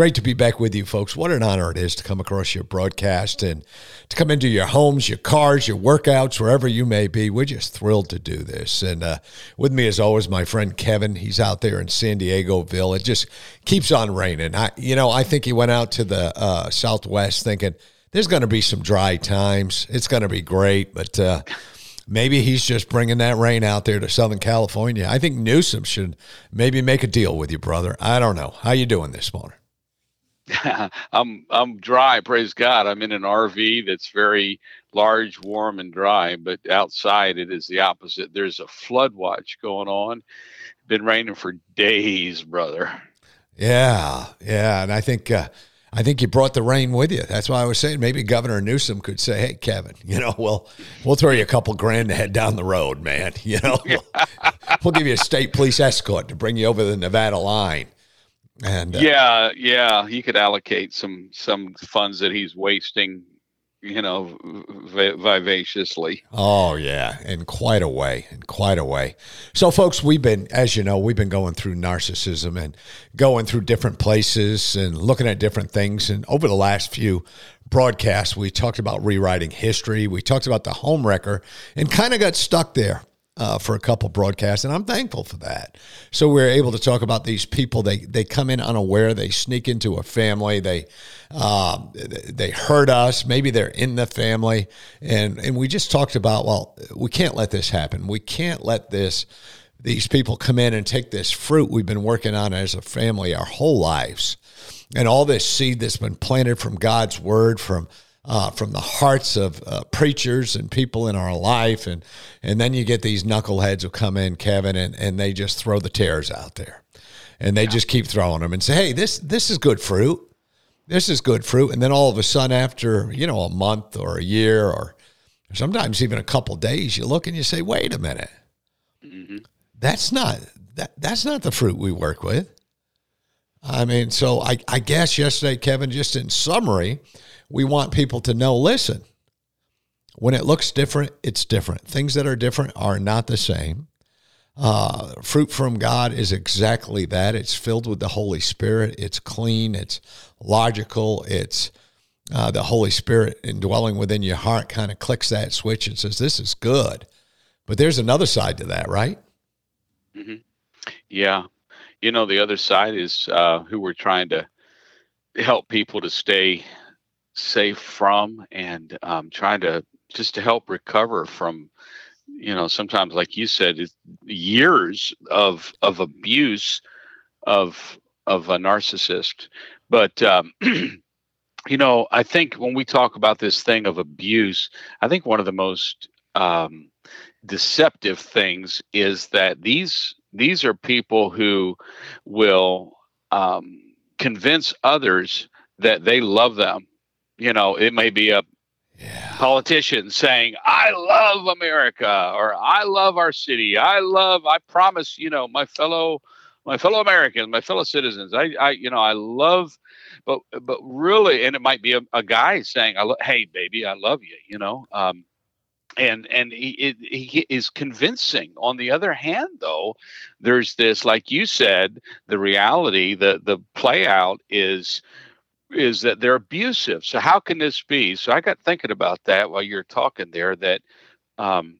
Great to be back with you, folks. What an honor it is to come across your broadcast and to come into your homes, your cars, your workouts, wherever you may be. We're just thrilled to do this. And uh, with me, as always, my friend Kevin. He's out there in San Diegoville. It just keeps on raining. I, you know, I think he went out to the uh, Southwest thinking there's going to be some dry times. It's going to be great, but. Uh, maybe he's just bringing that rain out there to Southern California. I think Newsom should maybe make a deal with you, brother. I don't know. How you doing this morning? I'm I'm dry, praise God. I'm in an RV that's very large, warm, and dry, but outside it is the opposite. There's a flood watch going on. Been raining for days, brother. Yeah, yeah, and I think uh, I think you brought the rain with you. That's why I was saying maybe Governor Newsom could say, "Hey, Kevin, you know, we'll we'll throw you a couple grand to head down the road, man. You know, we'll, we'll give you a state police escort to bring you over the Nevada line." And uh, yeah, yeah, he could allocate some some funds that he's wasting, you know, vivaciously. Oh yeah, in quite a way, in quite a way. So, folks, we've been, as you know, we've been going through narcissism and going through different places and looking at different things. And over the last few broadcasts, we talked about rewriting history. We talked about the home wrecker and kind of got stuck there uh, for a couple broadcasts, and I'm thankful for that. So we're able to talk about these people. They they come in unaware. They sneak into a family. They uh, they hurt us. Maybe they're in the family, and and we just talked about well, we can't let this happen. We can't let this these people come in and take this fruit we've been working on as a family our whole lives, and all this seed that's been planted from God's word from uh, from the hearts of uh, preachers and people in our life, and and then you get these knuckleheads who come in, Kevin, and, and they just throw the tares out there, and they yeah. just keep throwing them and say, hey, this this is good fruit, this is good fruit, and then all of a sudden, after you know a month or a year or sometimes even a couple days, you look and you say, wait a minute, mm-hmm. that's not that that's not the fruit we work with. I mean, so I, I guess yesterday, Kevin, just in summary, we want people to know listen, when it looks different, it's different. Things that are different are not the same. Uh, fruit from God is exactly that. It's filled with the Holy Spirit. It's clean. It's logical. It's uh, the Holy Spirit indwelling within your heart kind of clicks that switch and says, This is good. But there's another side to that, right? Mm-hmm. Yeah. You know, the other side is uh, who we're trying to help people to stay safe from and um, trying to just to help recover from you know sometimes like you said years of of abuse of of a narcissist. But um, you know i think when we talk about this thing of abuse i think one of the most um, deceptive things is that these these are people who will um, convince others that they love them you know, it may be a yeah. politician saying, I love America or I love our city. I love, I promise, you know, my fellow my fellow Americans, my fellow citizens. I, I, you know, I love, but, but really, and it might be a, a guy saying, "I lo- hey, baby, I love you," you know, um, and and he, he is convincing. On the other hand, though, there's this, like you said, the reality, the the play out is is that they're abusive. So how can this be? So I got thinking about that while you're talking there. That, um,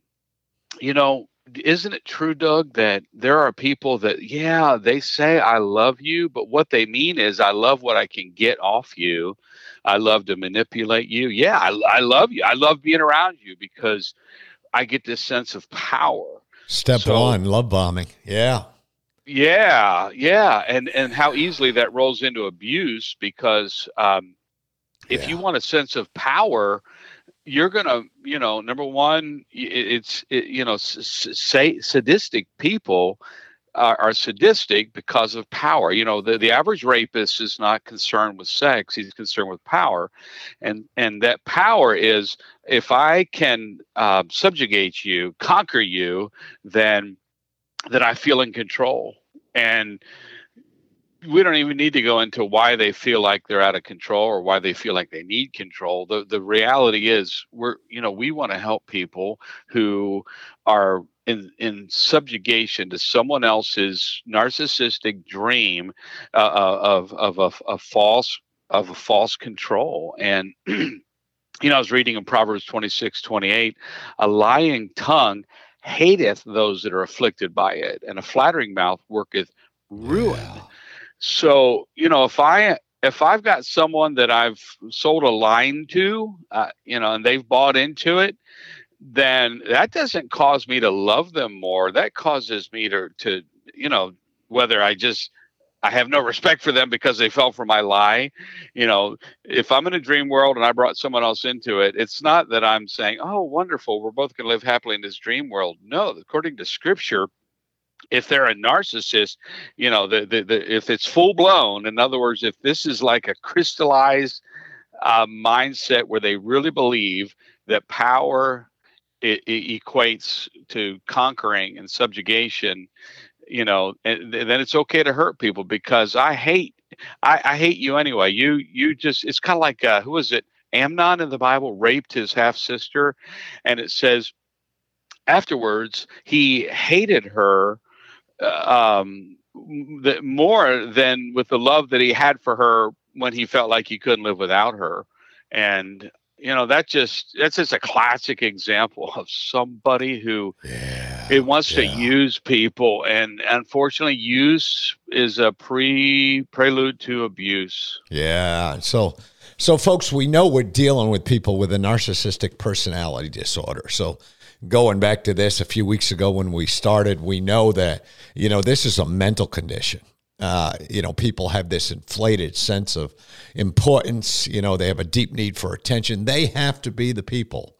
you know, isn't it true, Doug, that there are people that yeah they say I love you, but what they mean is I love what I can get off you. I love to manipulate you. Yeah, I, I love you. I love being around you because I get this sense of power. Step so, one, love bombing. Yeah. Yeah, yeah, and and how easily that rolls into abuse because um, if yeah. you want a sense of power, you're gonna, you know, number one, it's it, you know, say sadistic people are, are, sadistic because of power. You know, the, the average rapist is not concerned with sex; he's concerned with power, and and that power is if I can uh, subjugate you, conquer you, then that I feel in control. And we don't even need to go into why they feel like they're out of control or why they feel like they need control. The the reality is we're you know we want to help people who are in in subjugation to someone else's narcissistic dream uh, uh of of a, a false of a false control and you know I was reading in Proverbs 26 28 a lying tongue hateth those that are afflicted by it and a flattering mouth worketh ruin. Yeah so, you know, if I if I've got someone that I've sold a line to, uh, you know, and they've bought into it, then that doesn't cause me to love them more. That causes me to to you know whether I just I have no respect for them because they fell for my lie. You know, if I'm in a dream world and I brought someone else into it, it's not that I'm saying, "Oh, wonderful, we're both going to live happily in this dream world." No, according to Scripture, if they're a narcissist, you know, the, the, the if it's full blown, in other words, if this is like a crystallized uh, mindset where they really believe that power it, it equates to conquering and subjugation, you know, and, then it's okay to hurt people because I hate, I, I hate you anyway. You, you just, it's kind of like, uh, who is it? Amnon in the Bible raped his half sister, and it says afterwards he hated her um, the, more than with the love that he had for her when he felt like he couldn't live without her. And you know that just that's just a classic example of somebody who yeah, it wants yeah. to use people and unfortunately use is a pre prelude to abuse yeah so so folks we know we're dealing with people with a narcissistic personality disorder so going back to this a few weeks ago when we started, we know that, you know, this is a mental condition. Uh, you know, people have this inflated sense of importance. You know, they have a deep need for attention. They have to be the people.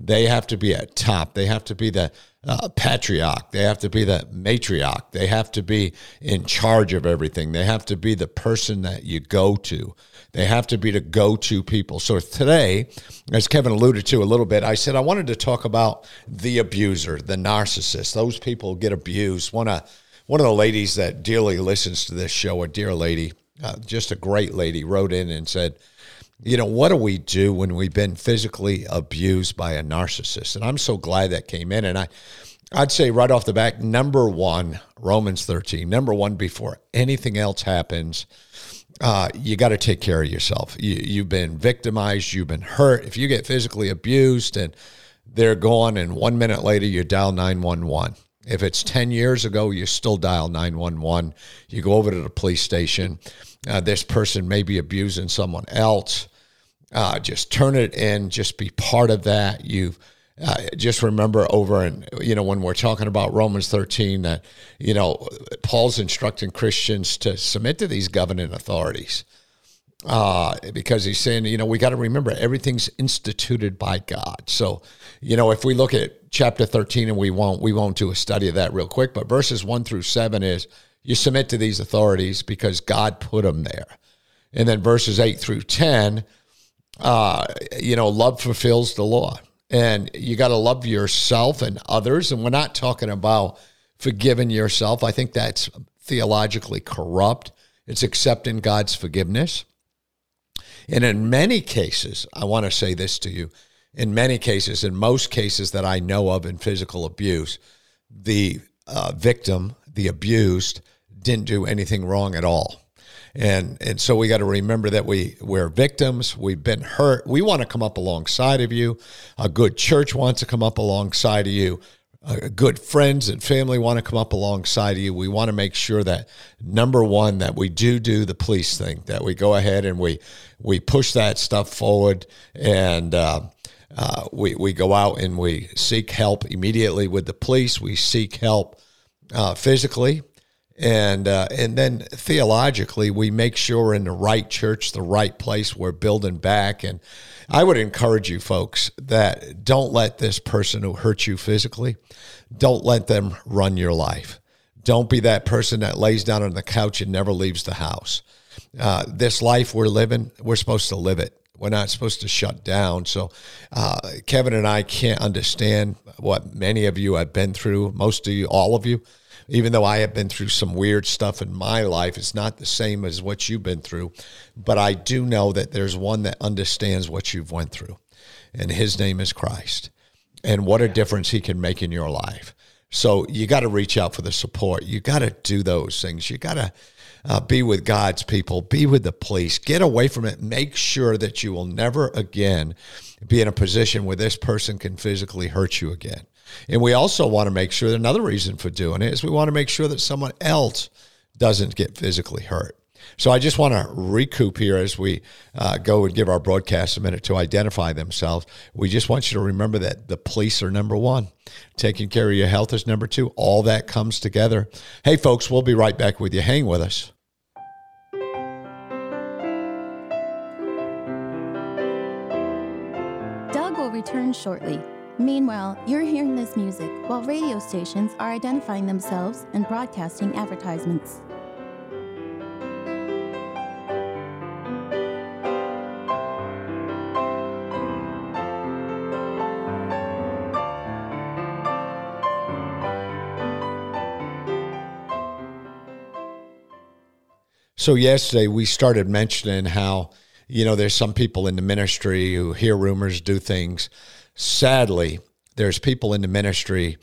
They have to be at top. They have to be the uh, patriarch. They have to be the matriarch. They have to be in charge of everything. They have to be the person that you go to. They have to be the go to people. So today, as Kevin alluded to a little bit, I said I wanted to talk about the abuser, the narcissist. Those people get abused. One of, one of the ladies that dearly listens to this show, a dear lady, uh, just a great lady, wrote in and said, you know, what do we do when we've been physically abused by a narcissist? And I'm so glad that came in. And I, I'd say right off the back, number one, Romans 13, number one, before anything else happens, uh, you got to take care of yourself. You, you've been victimized, you've been hurt. If you get physically abused and they're gone, and one minute later you dial 911. If it's 10 years ago, you still dial 911. You go over to the police station. Uh, this person may be abusing someone else. Uh, just turn it in, just be part of that. You've uh, just remember over and you know when we're talking about Romans 13 that you know Paul's instructing Christians to submit to these governing authorities uh, because he's saying you know we got to remember everything's instituted by God. So you know if we look at chapter 13 and we won't we won't do a study of that real quick, but verses one through seven is you submit to these authorities because God put them there, and then verses eight through 10, uh, you know love fulfills the law and you got to love yourself and others. And we're not talking about forgiving yourself. I think that's theologically corrupt. It's accepting God's forgiveness. And in many cases, I want to say this to you in many cases, in most cases that I know of in physical abuse, the uh, victim, the abused, didn't do anything wrong at all and and so we got to remember that we we're victims. We've been hurt. We want to come up alongside of you. A good church wants to come up alongside of you. Uh, good friends and family want to come up alongside of you. We want to make sure that number one that we do do the police thing that we go ahead and we we push that stuff forward. And uh, uh, we, we go out and we seek help immediately with the police. We seek help uh, physically and uh, and then theologically we make sure in the right church the right place we're building back and i would encourage you folks that don't let this person who hurt you physically don't let them run your life Don't be that person that lays down on the couch and never leaves the house. Uh, this life we're living, we're supposed to live it. We're not supposed to shut down. So, uh, Kevin and I can't understand what many of you have been through. Most of you, all of you, even though I have been through some weird stuff in my life, it's not the same as what you've been through. But I do know that there's one that understands what you've went through, and his name is Christ. And what a difference he can make in your life. So you got to reach out for the support. You got to do those things. You got to uh, be with God's people, be with the police, get away from it. Make sure that you will never again be in a position where this person can physically hurt you again. And we also want to make sure that another reason for doing it is we want to make sure that someone else doesn't get physically hurt. So I just want to recoup here as we uh, go and give our broadcast a minute to identify themselves. We just want you to remember that the police are number one, taking care of your health is number two. All that comes together. Hey, folks, we'll be right back with you. Hang with us. Doug will return shortly. Meanwhile, you're hearing this music while radio stations are identifying themselves and broadcasting advertisements. So yesterday we started mentioning how you know there's some people in the ministry who hear rumors, do things. Sadly, there's people in the ministry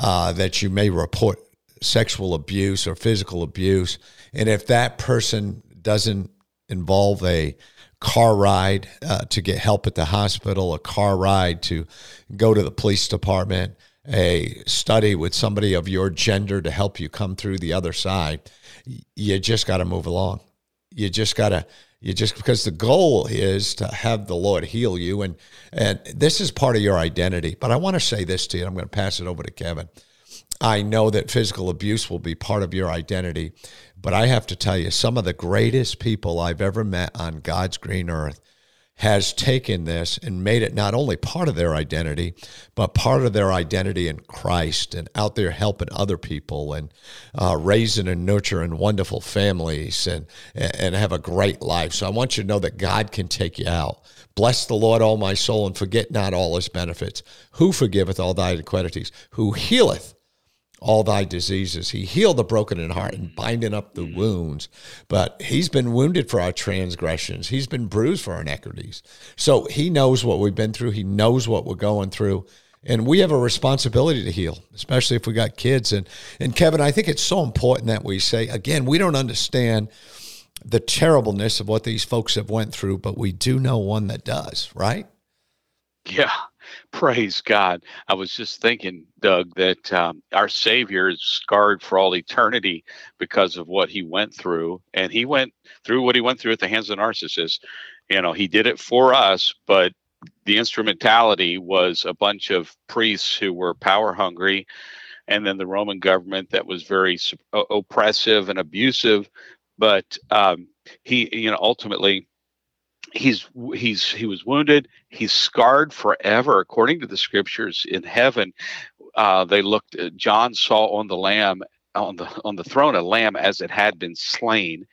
uh, that you may report sexual abuse or physical abuse, and if that person doesn't involve a car ride uh, to get help at the hospital, a car ride to go to the police department, a study with somebody of your gender to help you come through the other side you just got to move along. You just got to you just because the goal is to have the Lord heal you and and this is part of your identity. But I want to say this to you. I'm going to pass it over to Kevin. I know that physical abuse will be part of your identity, but I have to tell you some of the greatest people I've ever met on God's green earth has taken this and made it not only part of their identity, but part of their identity in Christ and out there helping other people and uh, raising and nurturing wonderful families and, and have a great life. So I want you to know that God can take you out. Bless the Lord, all my soul, and forget not all his benefits. Who forgiveth all thy iniquities? Who healeth all thy diseases. He healed the broken in heart and binding up the mm. wounds. But he's been wounded for our transgressions. He's been bruised for our iniquities. So he knows what we've been through. He knows what we're going through. And we have a responsibility to heal, especially if we got kids. And and Kevin, I think it's so important that we say again, we don't understand the terribleness of what these folks have went through, but we do know one that does, right? Yeah, Praise God. I was just thinking, Doug, that um, our Savior is scarred for all eternity because of what he went through. And he went through what he went through at the hands of narcissists. You know, he did it for us, but the instrumentality was a bunch of priests who were power hungry and then the Roman government that was very oppressive and abusive. But um, he, you know, ultimately he's he's he was wounded. He's scarred forever. According to the scriptures in heaven uh, they looked uh, john saw on the lamb on the on the throne a lamb as it had been slain.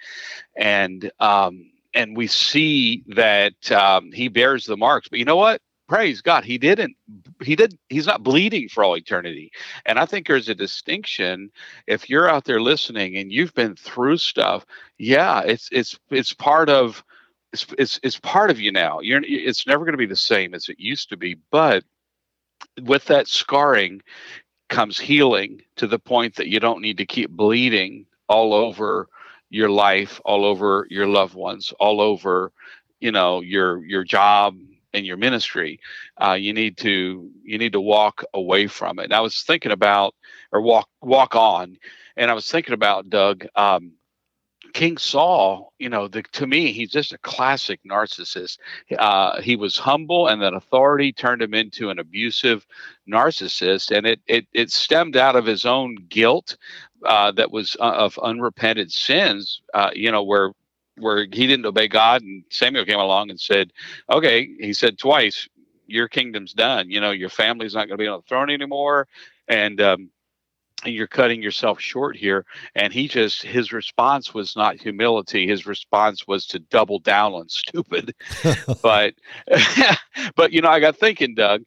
And um and we see that um, he bears the marks. But you know what? Praise god. He didn't he did he's not bleeding for all eternity. And i think there's a distinction. If you're out there listening and you've been through stuff yeah it's it's it's part of it's, it's, it's part of you now. You're it's never going to be the same as it used to be, but with that scarring comes healing to the point that you don't need to keep bleeding all over your life, all over your loved ones, all over you know your your job and your ministry. Uh, you need to you need to walk away from it. And I was thinking about or walk walk on, and I was thinking about Doug. Um, King Saul, you know, the, to me, he's just a classic narcissist. Uh, he was humble, and then authority turned him into an abusive narcissist, and it it, it stemmed out of his own guilt uh, that was uh, of unrepented sins. Uh, you know, where where he didn't obey God, and Samuel came along and said, "Okay," he said twice, "Your kingdom's done. You know, your family's not going to be on the throne anymore." And um, you're cutting yourself short here. And he just his response was not humility. His response was to double down on stupid. But but you know i got thinking doug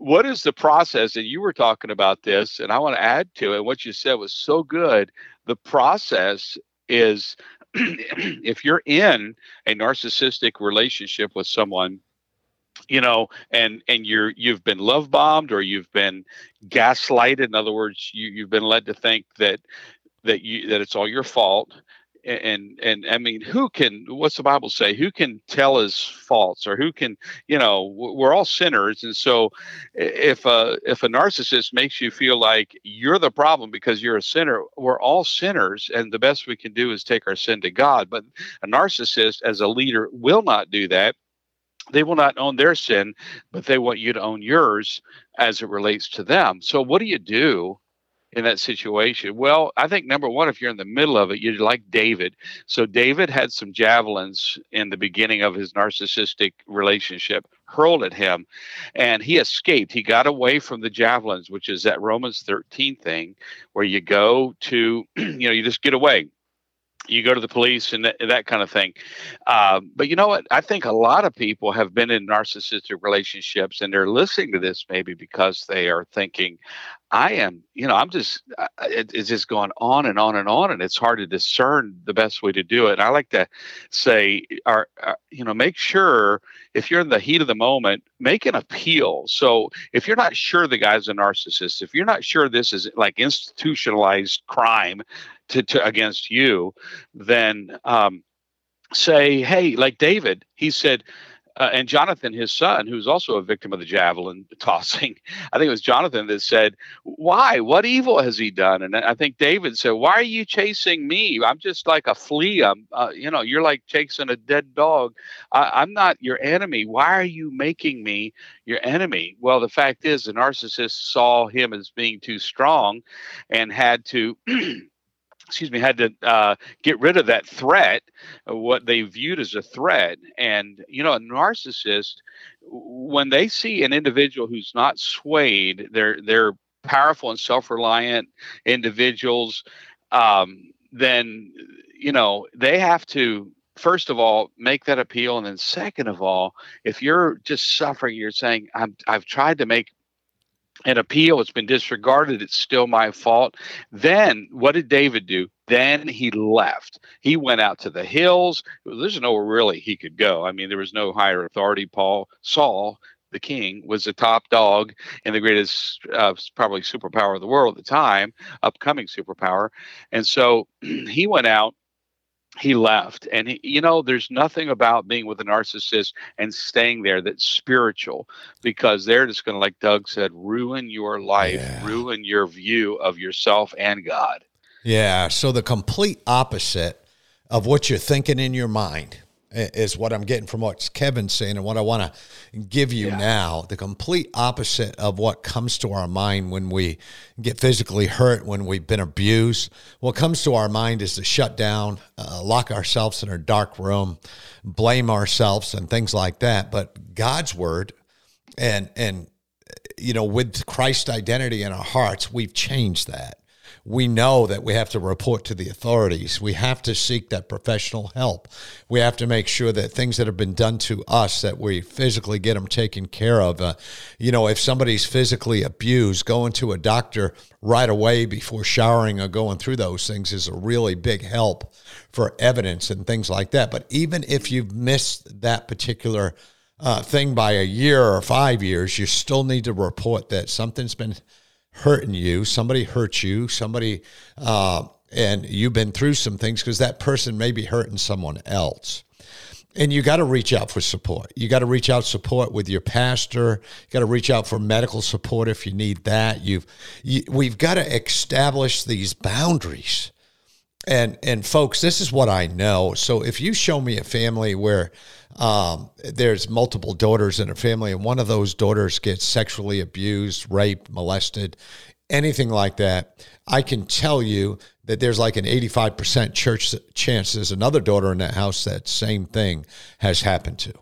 what is the process? And you were talking about this and i want to add to it. What you said was so good. The process is if you're in a narcissistic relationship with someone you know and and you're you've been love bombed or you've been gaslighted. In other words you you've been led to think that that you that it's all your fault. And and i mean who can what's the bible say? Who can tell his faults or who can you know we're all sinners. And so if a if a narcissist makes you feel like you're the problem because you're a sinner we're all sinners. And the best we can do is take our sin to god. But a narcissist as a leader will not do that they will not own their sin, but they want you to own yours as it relates to them. So, what do you do in that situation? Well, I think number one, if you're in the middle of it, you're like David. So, David had some javelins in the beginning of his narcissistic relationship hurled at him, and he escaped. He got away from the javelins, which is that Romans 13 thing where you go to, you know, you just get away you go to the police and that, that kind of thing. Uh, but you know what? I think a lot of people have been in narcissistic relationships and they're listening to this maybe because they are thinking, I am, you know, I'm just, it, it's just going on and on and on, and it's hard to discern the best way to do it. And I like to say, uh, you know, make sure if you're in the heat of the moment, make an appeal. So if you're not sure the guy's a narcissist, if you're not sure this is like institutionalized crime to, to against you, then um, say, hey, like David, he said, uh, and Jonathan, his son, who's also a victim of the javelin tossing, I think it was Jonathan that said, Why? What evil has he done? And I think David said, Why are you chasing me? I'm just like a flea. I'm, uh, you know, you're like chasing a dead dog. I, I'm not your enemy. Why are you making me your enemy? Well, the fact is, the narcissist saw him as being too strong and had to. excuse me, had to uh, get rid of that threat, uh, what they viewed as a threat. And, you know, a narcissist, when they see an individual who's not swayed, they're, they're powerful and self reliant individuals, um, then, you know, they have to first of all make that appeal and then second of all if you're just suffering you're saying i've tried to make an appeal it's been disregarded it's still my fault. Then what did david do? Then he left. He went out to the hills. There's nowhere really he could go. I mean there was no higher authority. Paul saul the king was the top dog and the greatest uh, probably superpower of the world at the time upcoming superpower. And so he went out he left. And he, you know there's nothing about being with a narcissist and staying there that's spiritual because they're just going to like doug said ruin your life yeah. ruin your view of yourself and god. Yeah so the complete opposite of what you're thinking in your mind is what I'm getting from what Kevin's saying and what I want to give you yeah. now. The complete opposite of what comes to our mind when we get physically hurt, when we've been abused. What comes to our mind is to shut down, uh, lock ourselves in a dark room, blame ourselves, and things like that. But God's word and, and, you know, with Christ's identity in our hearts, we've changed that we know that we have to report to the authorities. We have to seek that professional help. We have to make sure that things that have been done to us that we physically get them taken care of. Uh, you know, if somebody's physically abused, going to a doctor right away before showering or going through those things is a really big help for evidence and things like that. But even if you've missed that particular uh, thing by a year or five years, you still need to report that something's been hurting you, somebody hurt you, somebody, uh, and you've been through some things because that person may be hurting someone else. And you got to reach out for support. You got to reach out support with your pastor. You got to reach out for medical support if you need that. You've, you, we've got to establish these boundaries. And and folks, this is what I know. So if you show me a family where um, there's multiple daughters in a family, and one of those daughters gets sexually abused, raped, molested, anything like that, I can tell you that there's like an 85% church chance there's another daughter in that house that same thing has happened to.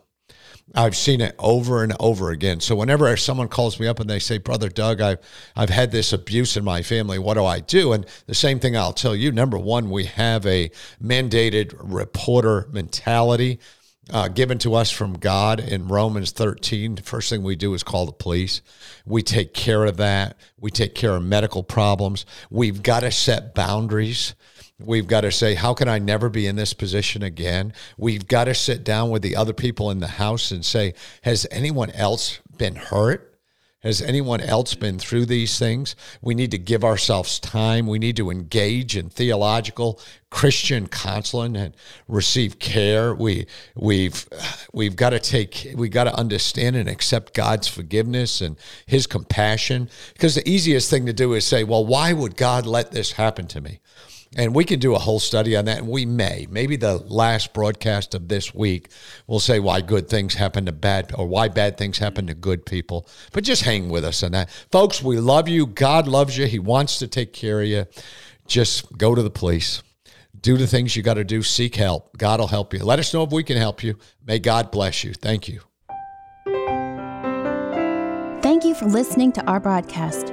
I've seen it over and over again. So whenever someone calls me up and they say, "Brother Doug, I've I've had this abuse in my family. What do I do?" And the same thing I'll tell you. Number one, we have a mandated reporter mentality. Uh, given to us from God in Romans 13. The first thing we do is call the police. We take care of that. We take care of medical problems. We've got to set boundaries. We've got to say, how can I never be in this position again? We've got to sit down with the other people in the house and say, has anyone else been hurt? Has anyone else been through these things? We need to give ourselves time. We need to engage in theological Christian counseling and receive care. We we've we've got to take we got to understand and accept God's forgiveness and his compassion because the easiest thing to do is say, "Well, why would God let this happen to me?" And we can do a whole study on that, and we may. Maybe the last broadcast of this week will say why good things happen to bad, or why bad things happen to good people. But just hang with us on that. Folks, we love you. God loves you. He wants to take care of you. Just go to the police. Do the things you got to do. Seek help. God will help you. Let us know if we can help you. May God bless you. Thank you. Thank you for listening to our broadcast.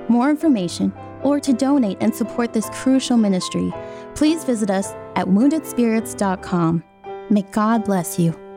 more information, or to donate and support this crucial ministry, please visit us at woundedspirits.com. May God bless you.